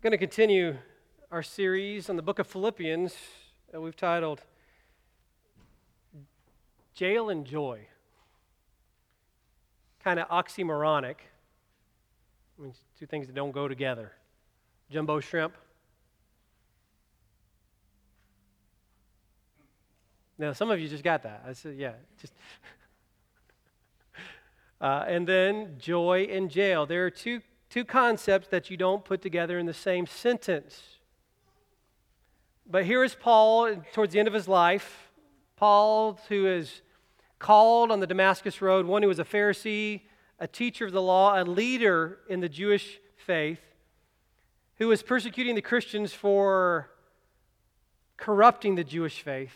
I'm going to continue our series on the book of Philippians that we've titled Jail and Joy. Kind of oxymoronic. I mean, two things that don't go together. Jumbo shrimp. Now, some of you just got that. I said, yeah, just. uh, and then joy and jail. There are two two concepts that you don't put together in the same sentence. But here is Paul towards the end of his life. Paul, who is called on the Damascus Road, one who was a Pharisee, a teacher of the law, a leader in the Jewish faith, who was persecuting the Christians for corrupting the Jewish faith,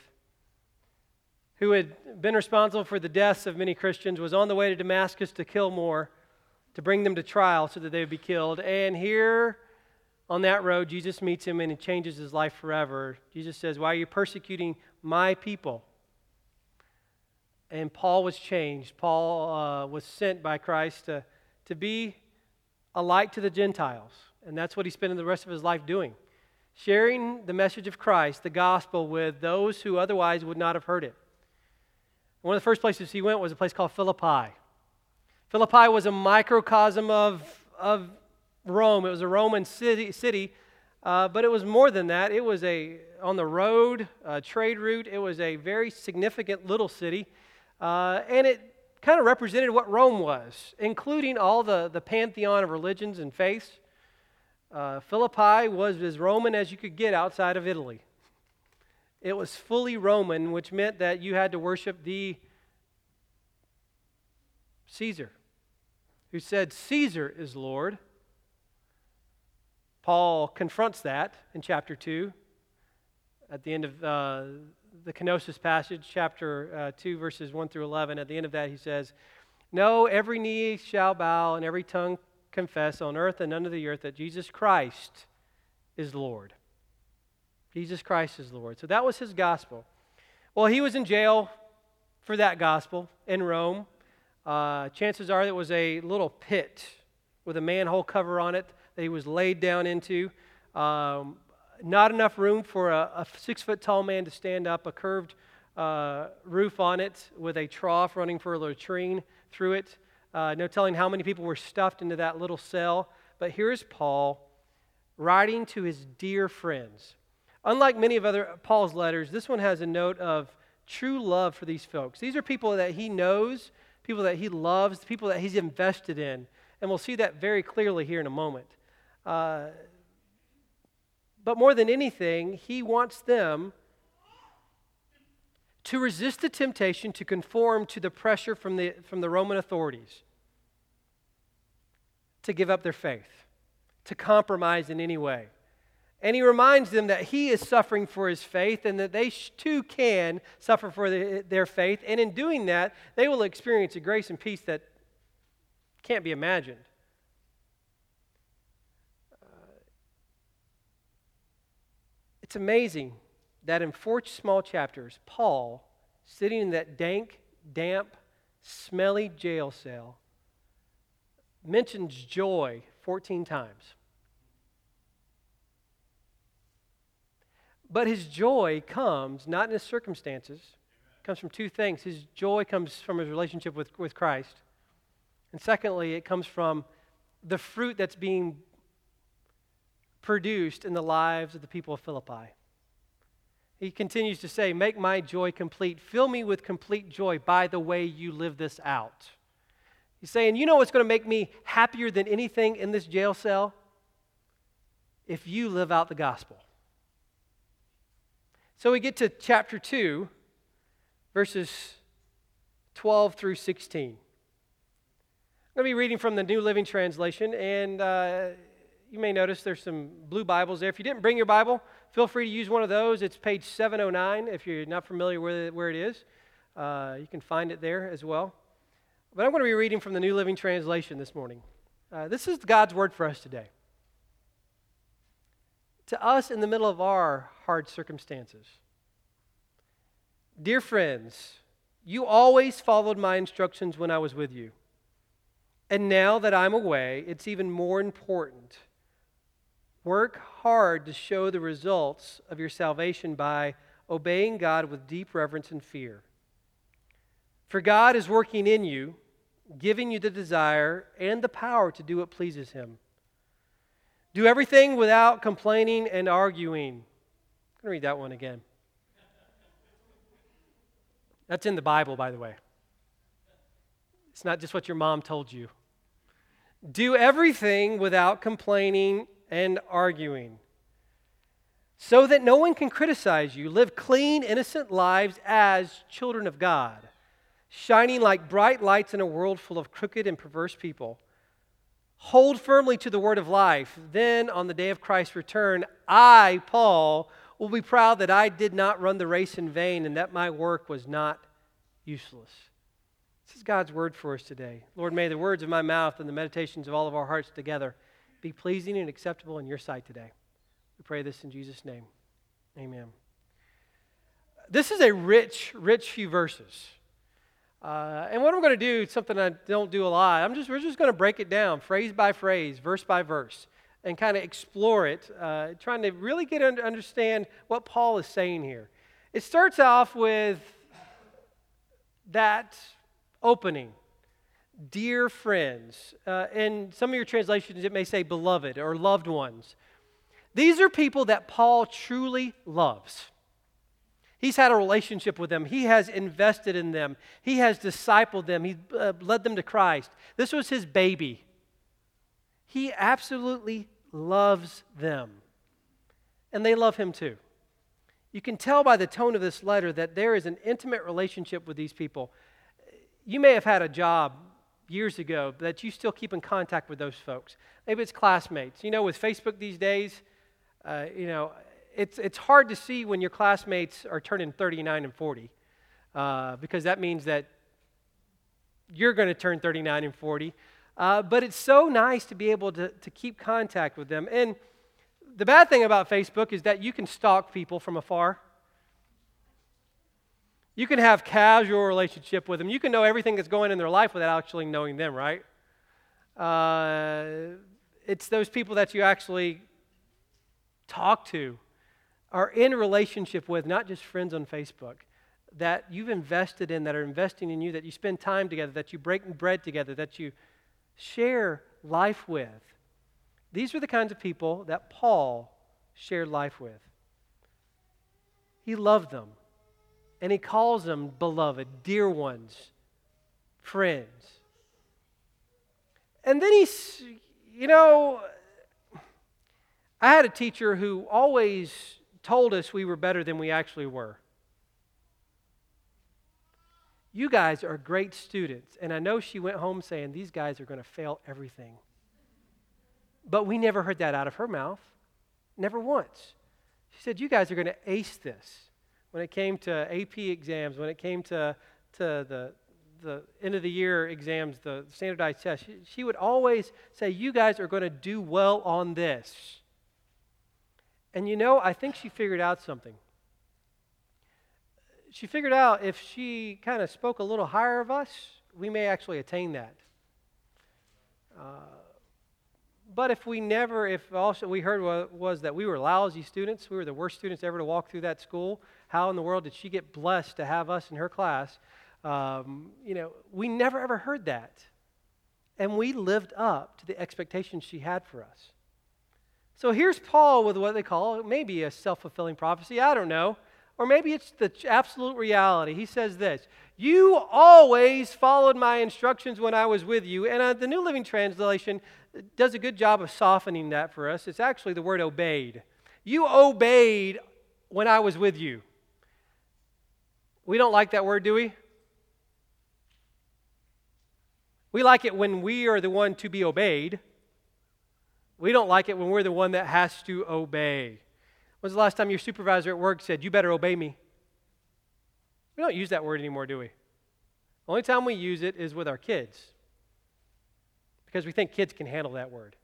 who had been responsible for the deaths of many Christians, was on the way to Damascus to kill more to bring them to trial so that they would be killed. And here on that road, Jesus meets him and he changes his life forever. Jesus says, Why are you persecuting my people? And Paul was changed. Paul uh, was sent by Christ to, to be a light to the Gentiles. And that's what he spent the rest of his life doing sharing the message of Christ, the gospel, with those who otherwise would not have heard it. One of the first places he went was a place called Philippi. Philippi was a microcosm of, of Rome. It was a Roman city, city uh, but it was more than that. It was a on the road, a trade route. It was a very significant little city, uh, and it kind of represented what Rome was, including all the, the pantheon of religions and faiths. Uh, Philippi was as Roman as you could get outside of Italy. It was fully Roman, which meant that you had to worship the Caesar who said, Caesar is Lord. Paul confronts that in chapter 2 at the end of uh, the kenosis passage, chapter uh, 2, verses 1 through 11. At the end of that, he says, No, every knee shall bow and every tongue confess on earth and under the earth that Jesus Christ is Lord. Jesus Christ is Lord. So that was his gospel. Well, he was in jail for that gospel in Rome. Uh, chances are it was a little pit with a manhole cover on it that he was laid down into. Um, not enough room for a, a, six foot tall man to stand up, a curved uh, roof on it with a trough running for a latrine through it. Uh, no telling how many people were stuffed into that little cell. But here's Paul writing to his dear friends. Unlike many of other Paul's letters, this one has a note of true love for these folks. These are people that he knows people that he loves, people that he's invested in. And we'll see that very clearly here in a moment. Uh, but more than anything, he wants them to resist the temptation to conform to the pressure from the, from the Roman authorities, to give up their faith, to compromise in any way. And he reminds them that he is suffering for his faith and that they too can suffer for the, their faith. And in doing that, they will experience a grace and peace that can't be imagined. Uh, it's amazing that in four small chapters, Paul, sitting in that dank, damp, smelly jail cell, mentions joy 14 times. But his joy comes not in his circumstances, it comes from two things. His joy comes from his relationship with, with Christ. And secondly, it comes from the fruit that's being produced in the lives of the people of Philippi. He continues to say, Make my joy complete. Fill me with complete joy by the way you live this out. He's saying, You know what's going to make me happier than anything in this jail cell? If you live out the gospel. So we get to chapter 2, verses 12 through 16. I'm going to be reading from the New Living Translation, and uh, you may notice there's some blue Bibles there. If you didn't bring your Bible, feel free to use one of those. It's page 709 if you're not familiar with where it is. Uh, you can find it there as well. But I'm going to be reading from the New Living Translation this morning. Uh, this is God's word for us today to us in the middle of our hard circumstances. Dear friends, you always followed my instructions when I was with you. And now that I'm away, it's even more important Work hard to show the results of your salvation by obeying God with deep reverence and fear. For God is working in you, giving you the desire and the power to do what pleases Him. Do everything without complaining and arguing. I'm going to read that one again. That's in the Bible, by the way. It's not just what your mom told you. Do everything without complaining and arguing, so that no one can criticize you. Live clean, innocent lives as children of God, shining like bright lights in a world full of crooked and perverse people. Hold firmly to the word of life. Then, on the day of Christ's return, I, Paul, will be proud that I did not run the race in vain and that my work was not useless. This is God's word for us today. Lord, may the words of my mouth and the meditations of all of our hearts together be pleasing and acceptable in your sight today. We pray this in Jesus' name. Amen. This is a rich, rich few verses. Uh, and what I'm going to do, something I don't do a lot, I'm just, we're just going to break it down phrase by phrase, verse by verse, and kind of explore it, uh, trying to really get to understand what Paul is saying here. It starts off with that opening. Dear friends. Uh, in some of your translations, it may say beloved or loved ones. These are people that Paul truly loves. He's had a relationship with them. He has invested in them. He has discipled them. He uh, led them to Christ. This was his baby. He absolutely loves them. And they love him too. You can tell by the tone of this letter that there is an intimate relationship with these people. You may have had a job years ago that you still keep in contact with those folks. Maybe it's classmates. You know, with Facebook these days, uh, you know, it's, it's hard to see when your classmates are turning 39 and 40 uh, because that means that you're going to turn 39 and 40. Uh, but it's so nice to be able to, to keep contact with them. And the bad thing about Facebook is that you can stalk people from afar. You can have casual relationship with them. You can know everything that's going in their life without actually knowing them, right? Uh, it's those people that you actually talk to, are in relationship with, not just friends on Facebook, that you've invested in, that are investing in you, that you spend time together, that you break bread together, that you share life with. These are the kinds of people that Paul shared life with. He loved them. And he calls them beloved, dear ones, friends. And then he's, you know, I had a teacher who always told us we were better than we actually were. You guys are great students. And I know she went home saying, These guys are going to fail everything. But we never heard that out of her mouth. Never once. She said, You guys are going to ace this when it came to AP exams, when it came to, to the, the end of the year exams, the standardized tests, she, she would always say, You guys are going to do well on this. And you know, I think she figured out something. She figured out if she kind of spoke a little higher of us, we may actually attain that. Uh, but if we never, if all we heard was that we were lousy students, we were the worst students ever to walk through that school, how in the world did she get blessed to have us in her class? Um, you know, we never ever heard that. And we lived up to the expectations she had for us. So here's Paul with what they call maybe a self fulfilling prophecy. I don't know. Or maybe it's the absolute reality. He says this You always followed my instructions when I was with you. And uh, the New Living Translation does a good job of softening that for us. It's actually the word obeyed. You obeyed when I was with you. We don't like that word, do we? We like it when we are the one to be obeyed. We don't like it when we're the one that has to obey. When's the last time your supervisor at work said, You better obey me? We don't use that word anymore, do we? The only time we use it is with our kids because we think kids can handle that word.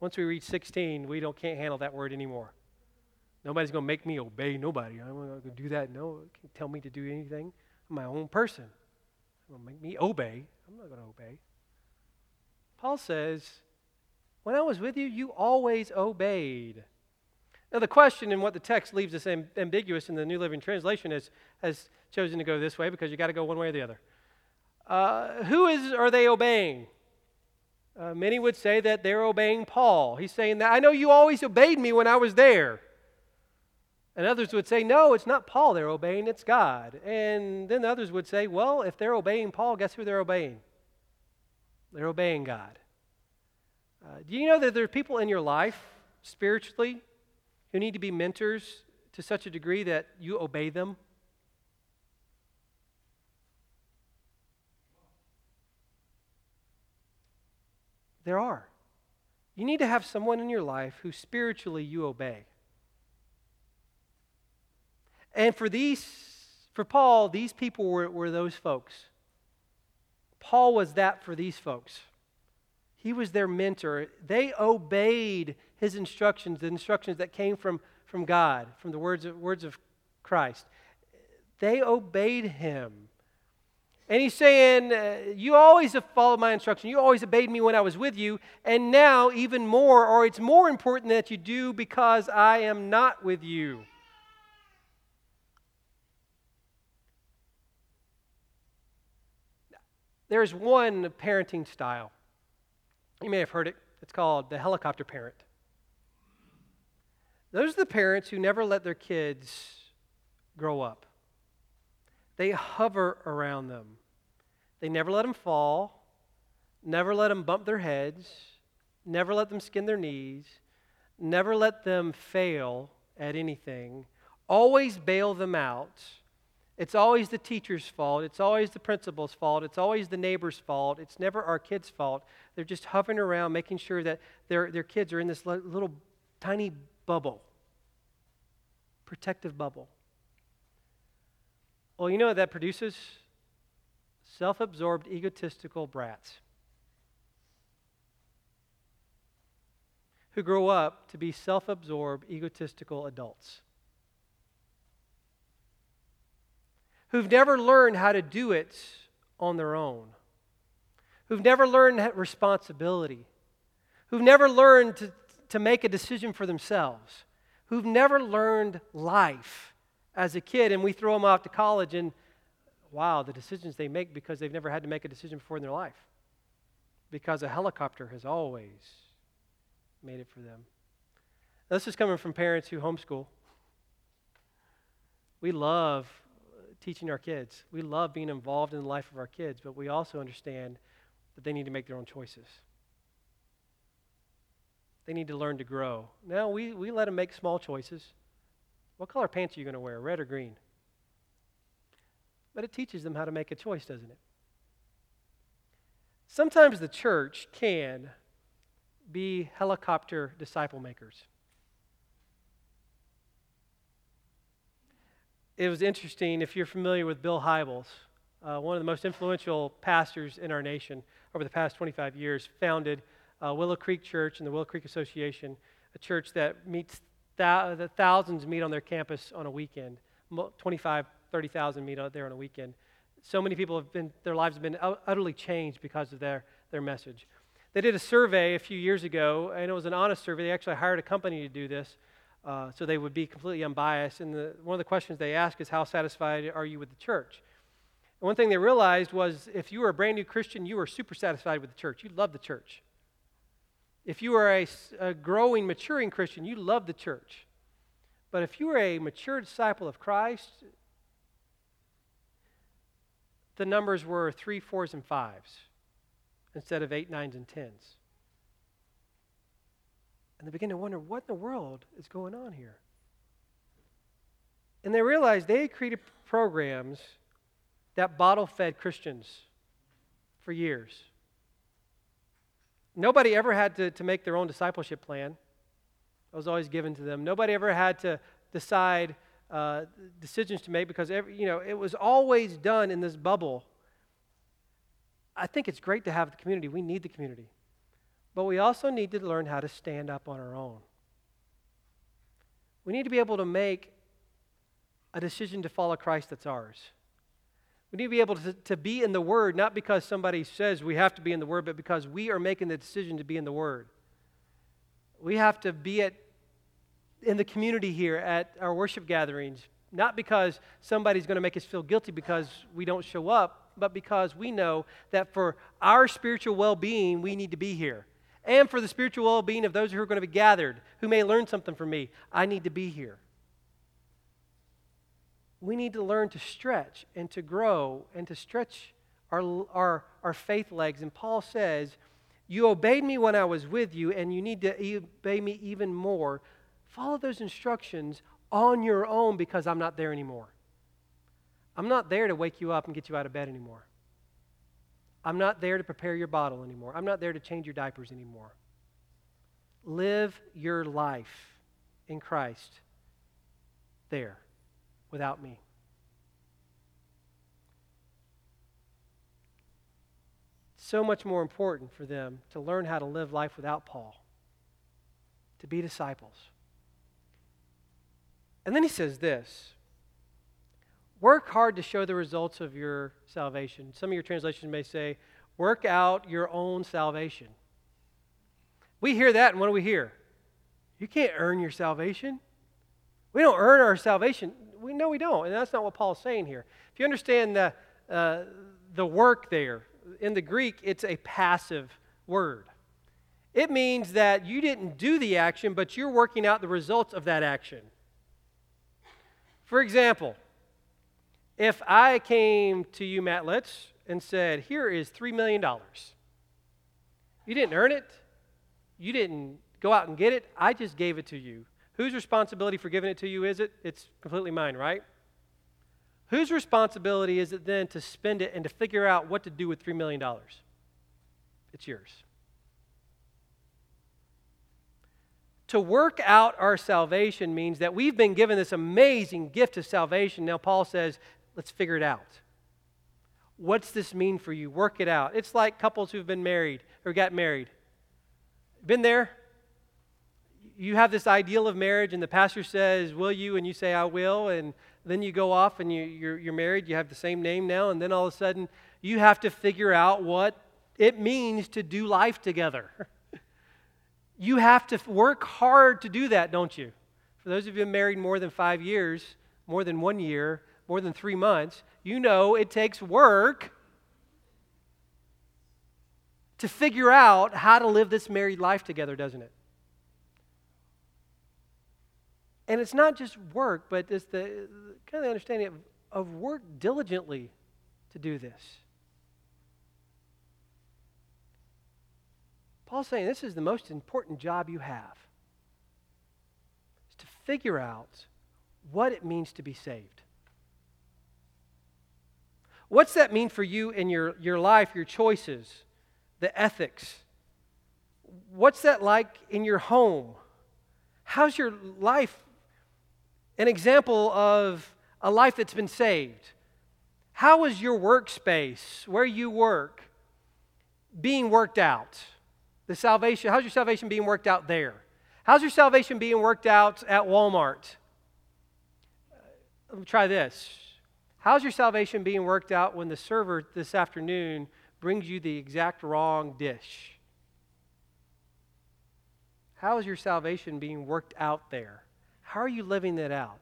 Once we reach 16, we don't, can't handle that word anymore. Nobody's going to make me obey nobody. I'm not going to do that. No can tell me to do anything. I'm my own person. I'm going to make me obey. I'm not going to obey. Paul says, When I was with you, you always obeyed. Now, the question and what the text leaves us amb- ambiguous in the New Living Translation is, has chosen to go this way because you got to go one way or the other. Uh, who is are they obeying? Uh, many would say that they're obeying Paul. He's saying that I know you always obeyed me when I was there. And others would say, no, it's not Paul they're obeying, it's God. And then others would say, well, if they're obeying Paul, guess who they're obeying? They're obeying God. Uh, do you know that there are people in your life, spiritually, who need to be mentors to such a degree that you obey them? There are. You need to have someone in your life who spiritually you obey. And for these, for Paul, these people were, were those folks. Paul was that for these folks. He was their mentor. They obeyed his instructions, the instructions that came from, from God, from the words of, words of Christ. They obeyed him. And he's saying, uh, You always have followed my instruction. You always obeyed me when I was with you. And now, even more, or it's more important that you do because I am not with you. There's one parenting style. You may have heard it. It's called the helicopter parent. Those are the parents who never let their kids grow up. They hover around them. They never let them fall, never let them bump their heads, never let them skin their knees, never let them fail at anything, always bail them out. It's always the teacher's fault. It's always the principal's fault. It's always the neighbor's fault. It's never our kids' fault. They're just hovering around, making sure that their, their kids are in this little tiny bubble, protective bubble. Well, you know what that produces? Self absorbed, egotistical brats who grow up to be self absorbed, egotistical adults. Who've never learned how to do it on their own, who've never learned responsibility, who've never learned to, to make a decision for themselves, who've never learned life as a kid, and we throw them off to college, and wow, the decisions they make because they've never had to make a decision before in their life. Because a helicopter has always made it for them. Now, this is coming from parents who homeschool. We love teaching our kids, we love being involved in the life of our kids, but we also understand that they need to make their own choices. They need to learn to grow. Now, we, we let them make small choices. What color pants are you going to wear, red or green? But it teaches them how to make a choice, doesn't it? Sometimes the church can be helicopter disciple makers. It was interesting, if you're familiar with Bill Hybels, uh, one of the most influential pastors in our nation over the past 25 years, founded uh, Willow Creek Church and the Willow Creek Association, a church that meets th- the thousands meet on their campus on a weekend. 25, 30,000 meet out there on a weekend. So many people have been, their lives have been utterly changed because of their, their message. They did a survey a few years ago, and it was an honest survey. They actually hired a company to do this uh, so they would be completely unbiased. And the, one of the questions they ask is, How satisfied are you with the church? And one thing they realized was if you were a brand new Christian, you were super satisfied with the church. You loved the church. If you were a, a growing, maturing Christian, you love the church. But if you were a mature disciple of Christ, the numbers were three, fours, and fives instead of eight, nines, and tens. And they begin to wonder what in the world is going on here. And they realized they created programs that bottle fed Christians for years. Nobody ever had to, to make their own discipleship plan. It was always given to them. Nobody ever had to decide uh, decisions to make because every, you know it was always done in this bubble. I think it's great to have the community. We need the community. But we also need to learn how to stand up on our own. We need to be able to make a decision to follow Christ that's ours. We need to be able to, to be in the Word, not because somebody says we have to be in the Word, but because we are making the decision to be in the Word. We have to be at, in the community here at our worship gatherings, not because somebody's going to make us feel guilty because we don't show up, but because we know that for our spiritual well being, we need to be here. And for the spiritual well being of those who are going to be gathered, who may learn something from me, I need to be here. We need to learn to stretch and to grow and to stretch our, our, our faith legs. And Paul says, You obeyed me when I was with you, and you need to obey me even more. Follow those instructions on your own because I'm not there anymore. I'm not there to wake you up and get you out of bed anymore. I'm not there to prepare your bottle anymore. I'm not there to change your diapers anymore. Live your life in Christ there without me. So much more important for them to learn how to live life without Paul, to be disciples. And then he says this Work hard to show the results of your salvation. Some of your translations may say, Work out your own salvation. We hear that, and what do we hear? You can't earn your salvation. We don't earn our salvation. We know we don't, and that's not what Paul's saying here. If you understand the, uh, the work there, in the Greek, it's a passive word. It means that you didn't do the action, but you're working out the results of that action. For example, if I came to you, Matt Litz, and said, Here is $3 million, you didn't earn it, you didn't go out and get it, I just gave it to you. Whose responsibility for giving it to you is it? It's completely mine, right? Whose responsibility is it then to spend it and to figure out what to do with $3 million? It's yours. To work out our salvation means that we've been given this amazing gift of salvation. Now, Paul says, let's figure it out. What's this mean for you? Work it out. It's like couples who've been married or got married. Been there? you have this ideal of marriage, and the pastor says, Will you? And you say, I will. And then you go off and you, you're, you're married, you have the same name now, and then all of a sudden you have to figure out what it means to do life together. you have to work hard to do that, don't you? For those of you married more than five years, more than one year, more than three months, you know it takes work to figure out how to live this married life together, doesn't it? And it's not just work, but it's the kind of the understanding of, of work diligently to do this. Paul's saying this is the most important job you have. Is to figure out what it means to be saved. What's that mean for you in your, your life, your choices, the ethics? What's that like in your home? How's your life an example of a life that's been saved. How is your workspace, where you work, being worked out? The salvation, how's your salvation being worked out there? How's your salvation being worked out at Walmart? Let me try this. How's your salvation being worked out when the server this afternoon brings you the exact wrong dish? How is your salvation being worked out there? How are you living that out?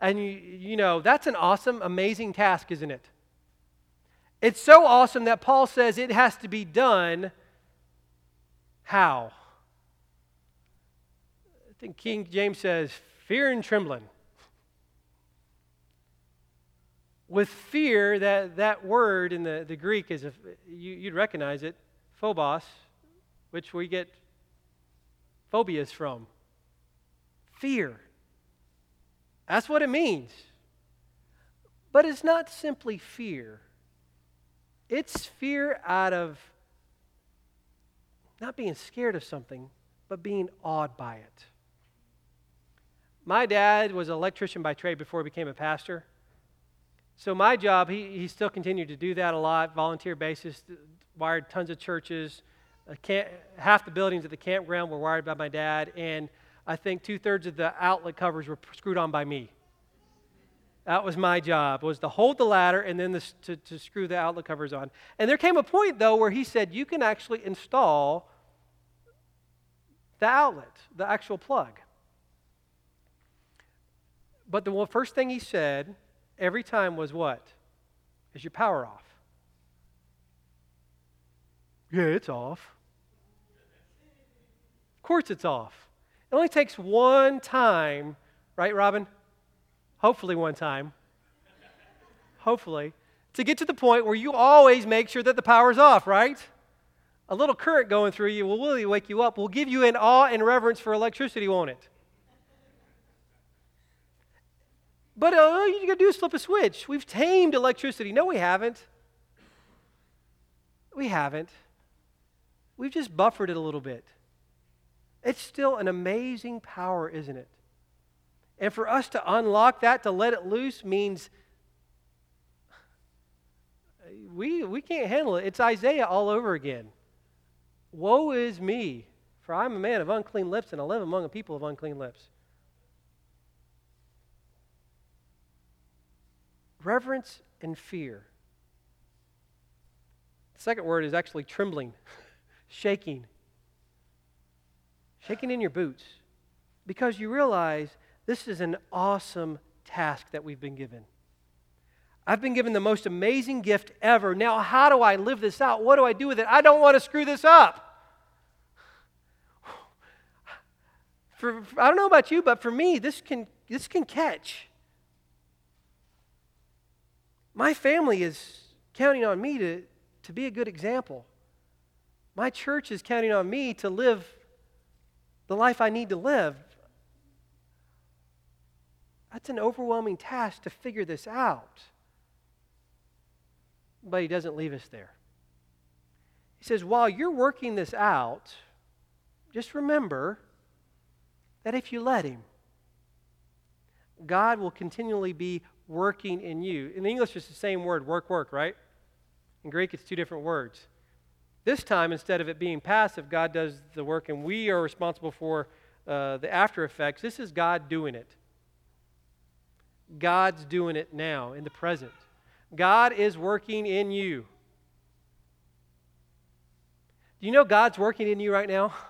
And you, you know, that's an awesome, amazing task, isn't it? It's so awesome that Paul says it has to be done. How? I think King James says, fear and trembling. With fear, that, that word in the, the Greek is, a, you, you'd recognize it, phobos, which we get phobias from. Fear. That's what it means. But it's not simply fear, it's fear out of not being scared of something, but being awed by it. My dad was an electrician by trade before he became a pastor. So my job, he, he still continued to do that a lot, volunteer basis, wired tons of churches. half the buildings at the campground were wired by my dad, and I think two thirds of the outlet covers were screwed on by me. That was my job, was to hold the ladder and then the, to, to screw the outlet covers on. And there came a point, though, where he said, you can actually install the outlet, the actual plug. But the first thing he said every time was what? Is your power off? Yeah, it's off. Of course it's off. It only takes one time, right, Robin? Hopefully, one time. Hopefully. To get to the point where you always make sure that the power's off, right? A little current going through you will really wake you up, will give you an awe and reverence for electricity, won't it? But uh, all you got to do is flip a switch. We've tamed electricity. No, we haven't. We haven't. We've just buffered it a little bit. It's still an amazing power, isn't it? And for us to unlock that, to let it loose, means we, we can't handle it. It's Isaiah all over again. Woe is me, for I'm a man of unclean lips, and I live among a people of unclean lips. Reverence and fear. The second word is actually trembling, shaking. Shaking in your boots because you realize this is an awesome task that we've been given. I've been given the most amazing gift ever. Now, how do I live this out? What do I do with it? I don't want to screw this up. For, I don't know about you, but for me, this can, this can catch. My family is counting on me to, to be a good example. My church is counting on me to live the life I need to live. That's an overwhelming task to figure this out. But he doesn't leave us there. He says, while you're working this out, just remember that if you let him, God will continually be working in you. In English, it's the same word, work, work, right? In Greek, it's two different words. This time, instead of it being passive, God does the work and we are responsible for uh, the after effects. This is God doing it. God's doing it now, in the present. God is working in you. Do you know God's working in you right now?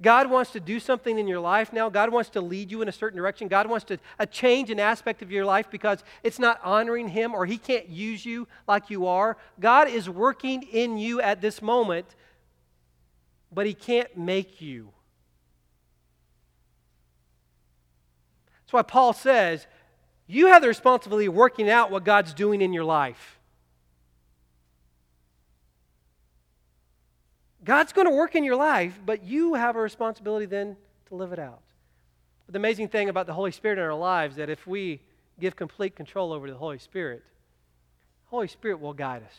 God wants to do something in your life now. God wants to lead you in a certain direction. God wants to a change an aspect of your life because it's not honoring Him or He can't use you like you are. God is working in you at this moment, but He can't make you. That's why Paul says, you have the responsibility of working out what God's doing in your life. God's going to work in your life, but you have a responsibility then to live it out. But the amazing thing about the Holy Spirit in our lives is that if we give complete control over the Holy Spirit, the Holy Spirit will guide us,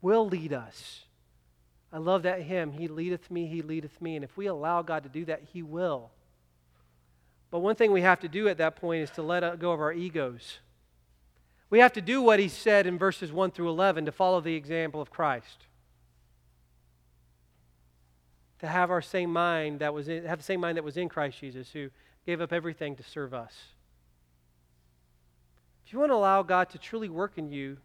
will lead us. I love that hymn, He leadeth me, He leadeth me. And if we allow God to do that, He will. But one thing we have to do at that point is to let go of our egos. We have to do what He said in verses 1 through 11 to follow the example of Christ to have our same mind that was in, have the same mind that was in Christ Jesus, who gave up everything to serve us. If you want to allow God to truly work in you,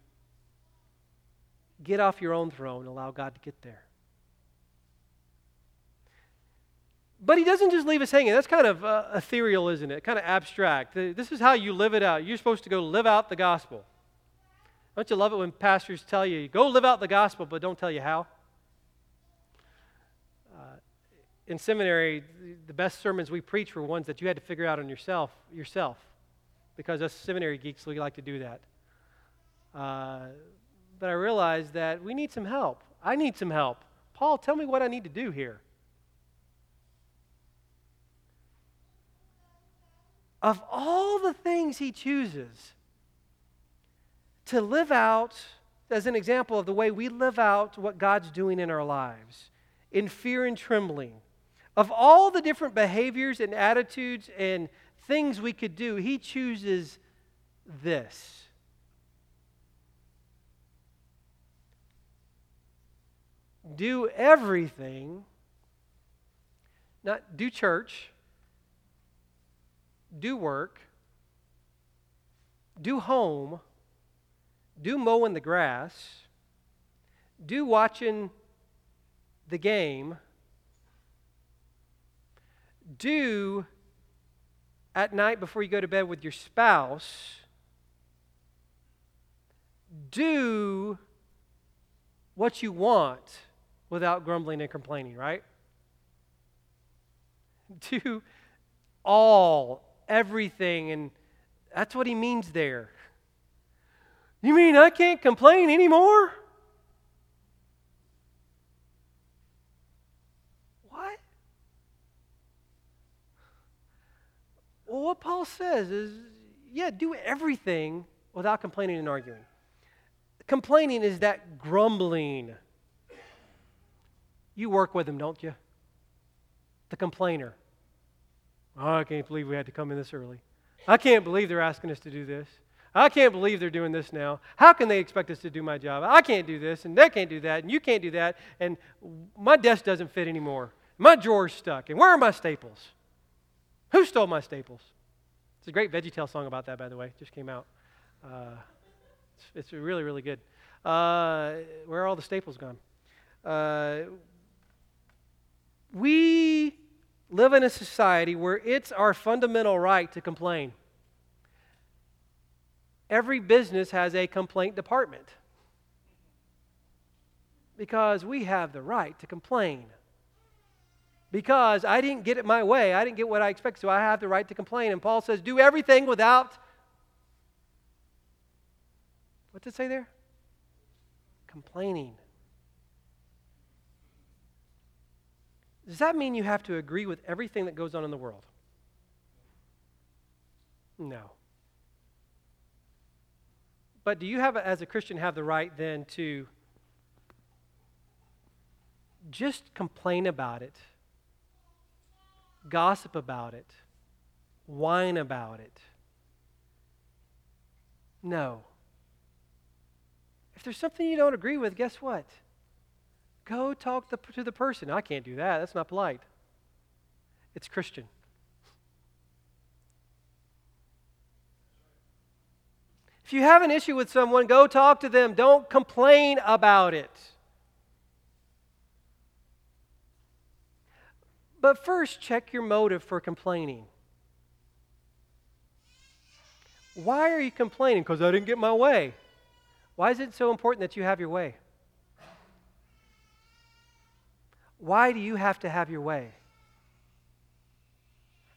get off your own throne and allow God to get there. But he doesn't just leave us hanging. That's kind of uh, ethereal, isn't it? Kind of abstract. This is how you live it out. You're supposed to go live out the gospel. Don't you love it when pastors tell you, go live out the gospel, but don't tell you how? In seminary, the best sermons we preach were ones that you had to figure out on yourself, yourself, because us seminary geeks we like to do that. Uh, but I realized that we need some help. I need some help. Paul, tell me what I need to do here. Of all the things he chooses to live out, as an example of the way we live out what God's doing in our lives, in fear and trembling, of all the different behaviors and attitudes and things we could do, he chooses this. Do everything, not do church, do work, do home, do mowing the grass, do watching the game do at night before you go to bed with your spouse, do what you want without grumbling and complaining, right? Do all, everything, and that's what he means there. You mean I can't complain anymore? What? Well, what Paul says is yeah, do everything without complaining and arguing. Complaining is that grumbling. You work with them, don't you? The complainer. Oh, I can't believe we had to come in this early. I can't believe they're asking us to do this. I can't believe they're doing this now. How can they expect us to do my job? I can't do this, and they can't do that, and you can't do that, and my desk doesn't fit anymore. My drawer's stuck, and where are my staples? Who stole my staples? It's a great VeggieTale song about that, by the way. just came out. Uh, it's, it's, really, really good. Uh, where are all the staples gone? Uh, we live in a society where it's our fundamental right to complain. Every business has a complaint department because we have the right to complain. Because I didn't get it my way, I didn't get what I expected, so I have the right to complain. And Paul says, do everything without. What What's it say there? Complaining. Does that mean you have to agree with everything that goes on in the world? No. But do you have, as a Christian, have the right then to just complain about it, gossip about it, whine about it? No. If there's something you don't agree with, guess what? Go talk to the person. I can't do that. That's not polite. It's Christian. If you have an issue with someone, go talk to them. Don't complain about it. But first, check your motive for complaining. Why are you complaining? Because I didn't get my way. Why is it so important that you have your way? Why do you have to have your way?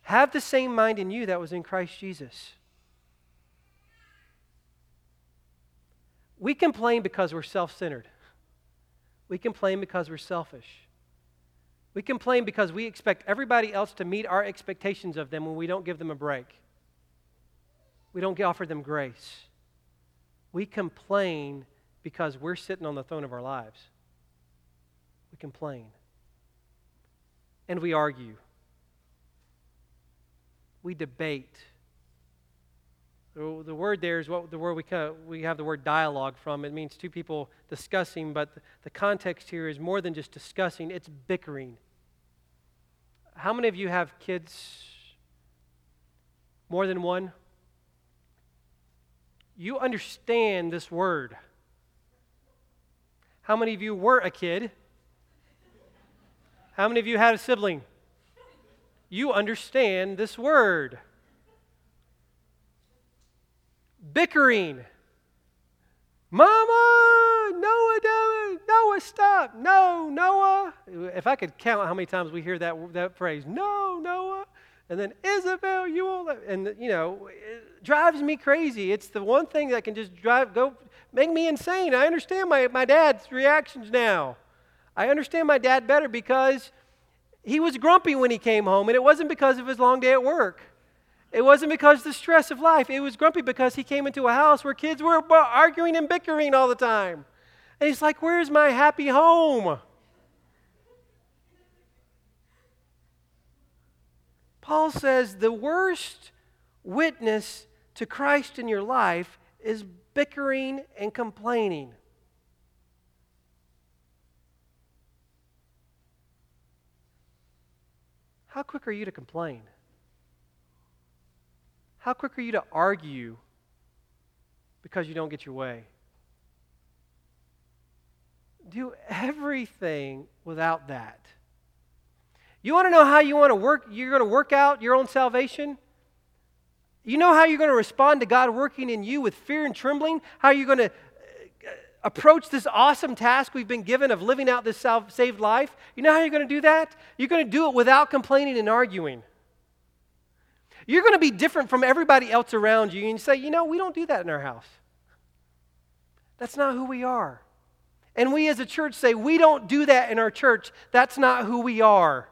Have the same mind in you that was in Christ Jesus. We complain because we're self centered. We complain because we're selfish. We complain because we expect everybody else to meet our expectations of them when we don't give them a break. We don't offer them grace. We complain because we're sitting on the throne of our lives. We complain. And we argue. We debate the word there is what the word we, we have the word dialogue from. It means two people discussing, but the context here is more than just discussing, it's bickering. How many of you have kids? More than one? You understand this word. How many of you were a kid? How many of you had a sibling? You understand this word bickering. Mama, Noah, stop. No, Noah. If I could count how many times we hear that, that phrase, no, Noah. And then Isabel, you won't. And, you know, it drives me crazy. It's the one thing that can just drive, go, make me insane. I understand my, my dad's reactions now. I understand my dad better because he was grumpy when he came home, and it wasn't because of his long day at work. It wasn't because of the stress of life. It was grumpy because he came into a house where kids were arguing and bickering all the time. And he's like, Where's my happy home? Paul says the worst witness to Christ in your life is bickering and complaining. How quick are you to complain? How quick are you to argue because you don't get your way? Do everything without that. You want to know how you want to work, you're going to work out your own salvation? You know how you're going to respond to God working in you with fear and trembling? How you're going to uh, approach this awesome task we've been given of living out this saved life? You know how you're going to do that? You're going to do it without complaining and arguing. You're going to be different from everybody else around you and you say, you know, we don't do that in our house. That's not who we are. And we as a church say, we don't do that in our church. That's not who we are.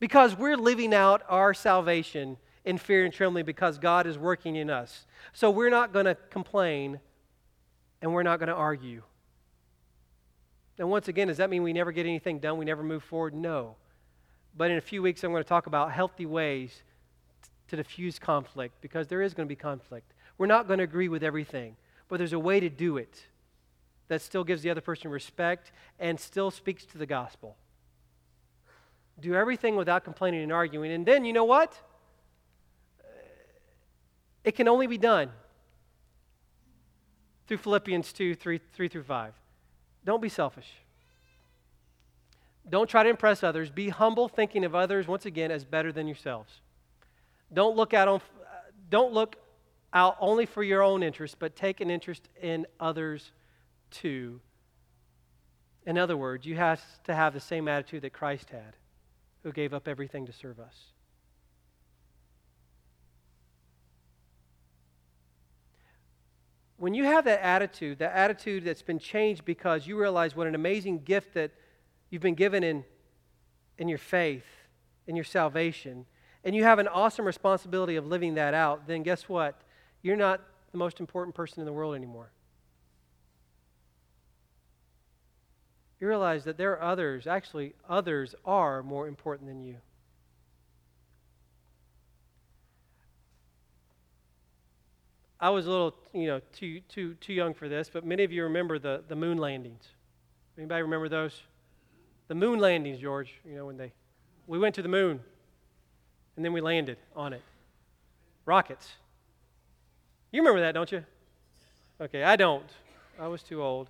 Because we're living out our salvation in fear and trembling because God is working in us. So we're not going to complain and we're not going to argue. And once again, does that mean we never get anything done? We never move forward? No. But in a few weeks, I'm going to talk about healthy ways to diffuse conflict because there is going to be conflict. We're not going to agree with everything, but there's a way to do it that still gives the other person respect and still speaks to the gospel. Do everything without complaining and arguing. And then, you know what? It can only be done through Philippians 2 3, 3 through 5. Don't be selfish. Don't try to impress others. Be humble, thinking of others, once again, as better than yourselves. Don't look out, on, don't look out only for your own interest, but take an interest in others too. In other words, you have to have the same attitude that Christ had, who gave up everything to serve us. When you have that attitude, that attitude that's been changed because you realize what an amazing gift that you've been given in, in your faith, in your salvation, and you have an awesome responsibility of living that out, then guess what? You're not the most important person in the world anymore. You realize that there are others, actually, others are more important than you. I was a little, you know, too, too, too young for this, but many of you remember the, the moon landings. Anybody remember those? The moon landings, George, you know, when they, we went to the moon and then we landed on it. Rockets. You remember that, don't you? Okay, I don't. I was too old.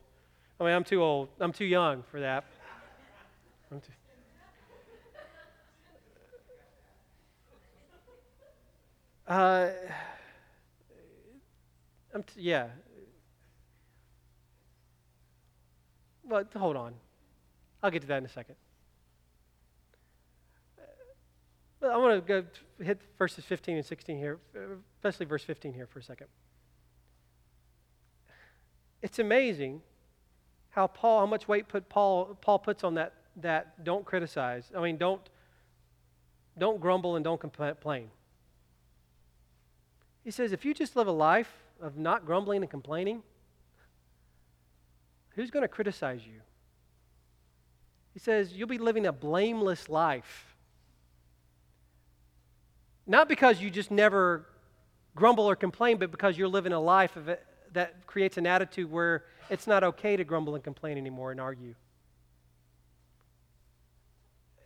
I mean, I'm too old. I'm too young for that. I'm too... Uh, I'm t- yeah. Well, hold on. I'll get to that in a second. I want to go hit verses 15 and 16 here, especially verse 15 here for a second. It's amazing how Paul, how much weight put Paul, Paul puts on that, that don't criticize. I mean, don't, don't grumble and don't complain. He says, if you just live a life of not grumbling and complaining, who's going to criticize you? He says, You'll be living a blameless life. Not because you just never grumble or complain, but because you're living a life of that creates an attitude where it's not okay to grumble and complain anymore and argue.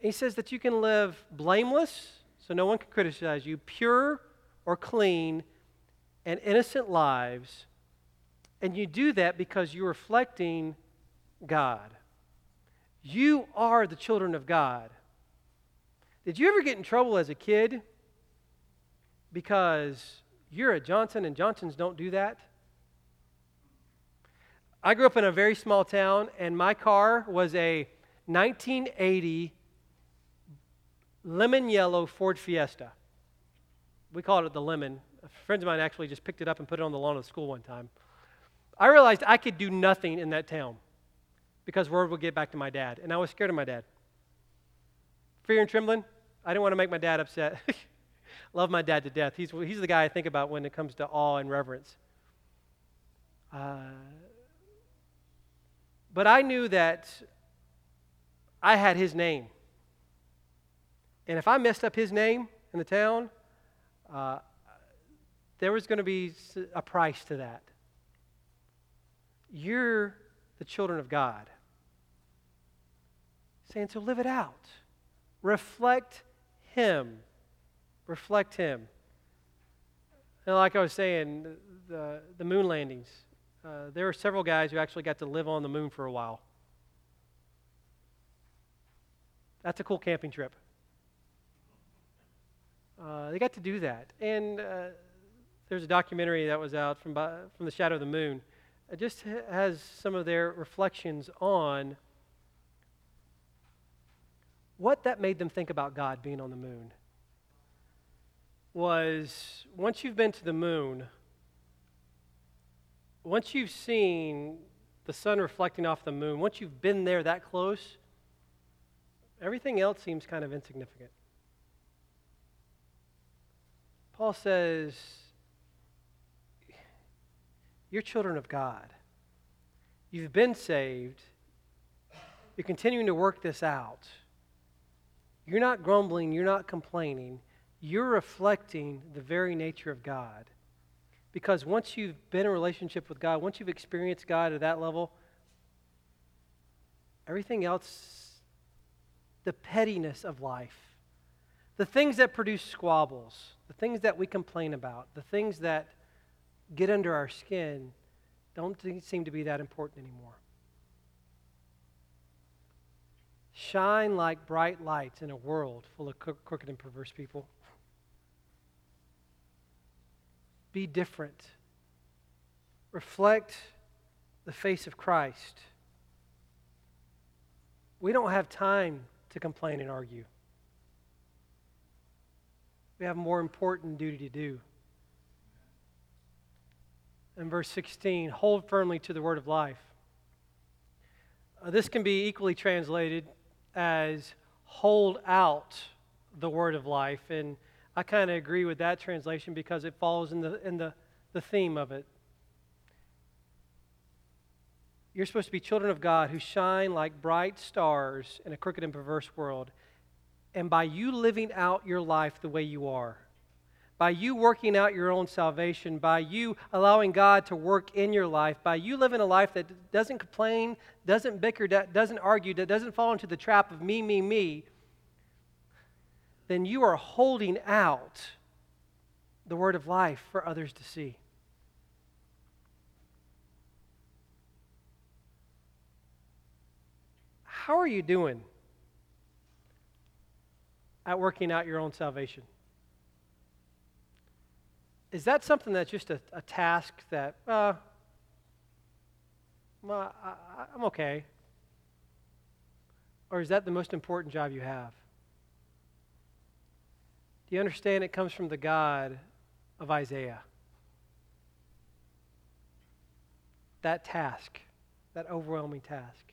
He says that you can live blameless, so no one can criticize you, pure or clean, and innocent lives. And you do that because you're reflecting God. You are the children of God. Did you ever get in trouble as a kid because you're a Johnson and Johnsons don't do that? I grew up in a very small town, and my car was a 1980 lemon yellow Ford Fiesta. We called it the lemon. Friends of mine actually just picked it up and put it on the lawn of the school one time. I realized I could do nothing in that town because word would get back to my dad. And I was scared of my dad. Fear and trembling. I didn't want to make my dad upset. Love my dad to death. He's, he's the guy I think about when it comes to awe and reverence. Uh, but I knew that I had his name. And if I messed up his name in the town, uh, there was going to be a price to that. You're the children of God saying, so live it out. Reflect Him. Reflect Him. And like I was saying, the, the moon landings, uh, there were several guys who actually got to live on the moon for a while. That's a cool camping trip. Uh, they got to do that. And uh, there's a documentary that was out from, from the Shadow of the Moon. It just has some of their reflections on what that made them think about God being on the moon. Was once you've been to the moon, once you've seen the sun reflecting off the moon, once you've been there that close, everything else seems kind of insignificant. Paul says, You're children of God. You've been saved. You're continuing to work this out. You're not grumbling. You're not complaining. You're reflecting the very nature of God. Because once you've been in a relationship with God, once you've experienced God at that level, everything else, the pettiness of life, the things that produce squabbles, the things that we complain about, the things that get under our skin, don't seem to be that important anymore. Shine like bright lights in a world full of crooked and perverse people. Be different. Reflect the face of Christ. We don't have time to complain and argue. We have a more important duty to do. In verse 16, hold firmly to the word of life. Uh, this can be equally translated as hold out the word of life. And I kind of agree with that translation because it falls in the, in the, the theme of it. You're supposed to be children of God who shine like bright stars in a crooked and perverse world. And by you living out your life the way you are, by you working out your own salvation, by you allowing God to work in your life, by you living a life that doesn't complain, doesn't bicker, doesn't argue, that doesn't fall into the trap of me, me, me, then you are holding out the word of life for others to see. How are you doing at working out your own salvation? Is that something that's just a, a task that, uh, well, I, I'm okay? Or is that the most important job you have? Do you understand it comes from the God of Isaiah? That task, that overwhelming task.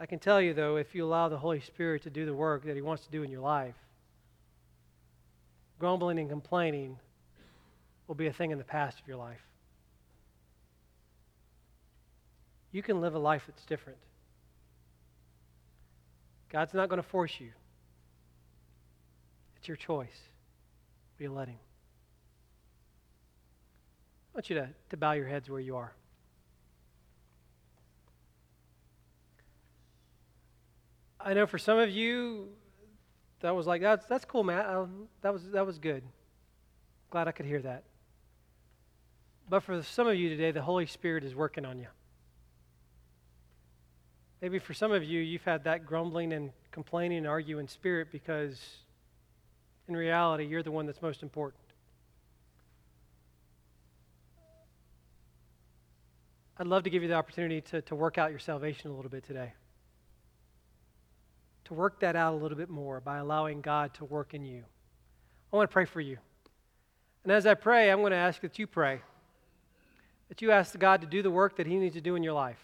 I can tell you, though, if you allow the Holy Spirit to do the work that He wants to do in your life, grumbling and complaining will be a thing in the past of your life. You can live a life that's different. God's not going to force you. It's your choice. Will you let Him? I want you to, to bow your heads where you are. I know for some of you, that was like, that's, that's cool, Matt. Um, that, was, that was good. Glad I could hear that. But for some of you today, the Holy Spirit is working on you. Maybe for some of you, you've had that grumbling and complaining and arguing spirit because in reality, you're the one that's most important. I'd love to give you the opportunity to, to work out your salvation a little bit today. To work that out a little bit more by allowing God to work in you. I want to pray for you. And as I pray, I'm going to ask that you pray. That you ask God to do the work that He needs to do in your life.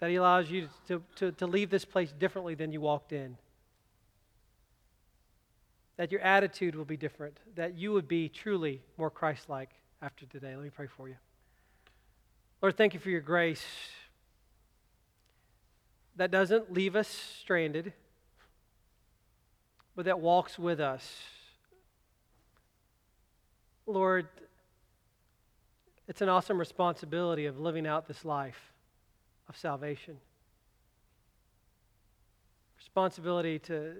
That He allows you to, to, to leave this place differently than you walked in that your attitude will be different, that you would be truly more Christ like after today. Let me pray for you. Lord, thank you for your grace that doesn't leave us stranded, but that walks with us. Lord, it's an awesome responsibility of living out this life of salvation. Responsibility to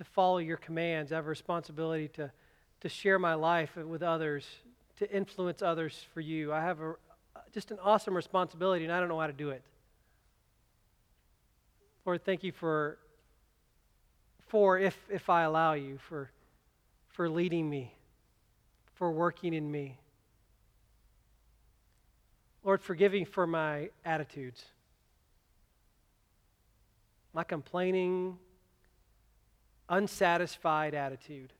to follow your commands. I have a responsibility to, to share my life with others, to influence others for you. I have a, just an awesome responsibility, and I don't know how to do it. Lord, thank you for, for if, if I allow you, for, for leading me, for working in me. Lord, forgiving for my attitudes, my complaining, unsatisfied attitude,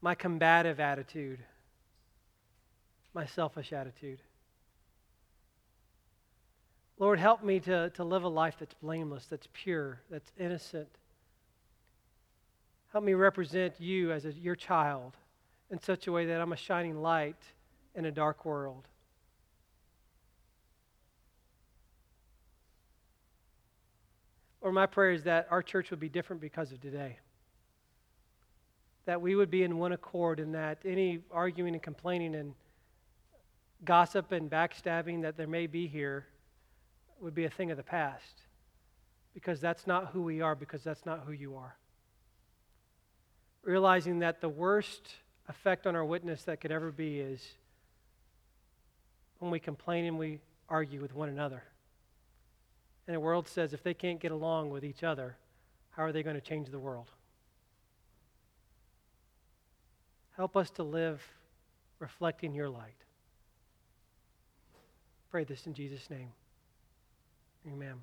my combative attitude, my selfish attitude. Lord, help me to, to live a life that's blameless, that's pure, that's innocent. Help me represent you as a, your child in such a way that I'm a shining light in a dark world. Or my prayer is that our church would be different because of today. That we would be in one accord and that any arguing and complaining and gossip and backstabbing that there may be here would be a thing of the past. Because that's not who we are, because that's not who you are. Realizing that the worst effect on our witness that could ever be is when we complain and we argue with one another. And the world says if they can't get along with each other, how are they going to change the world? Help us to live reflecting your light. Pray this in Jesus' name. Amen.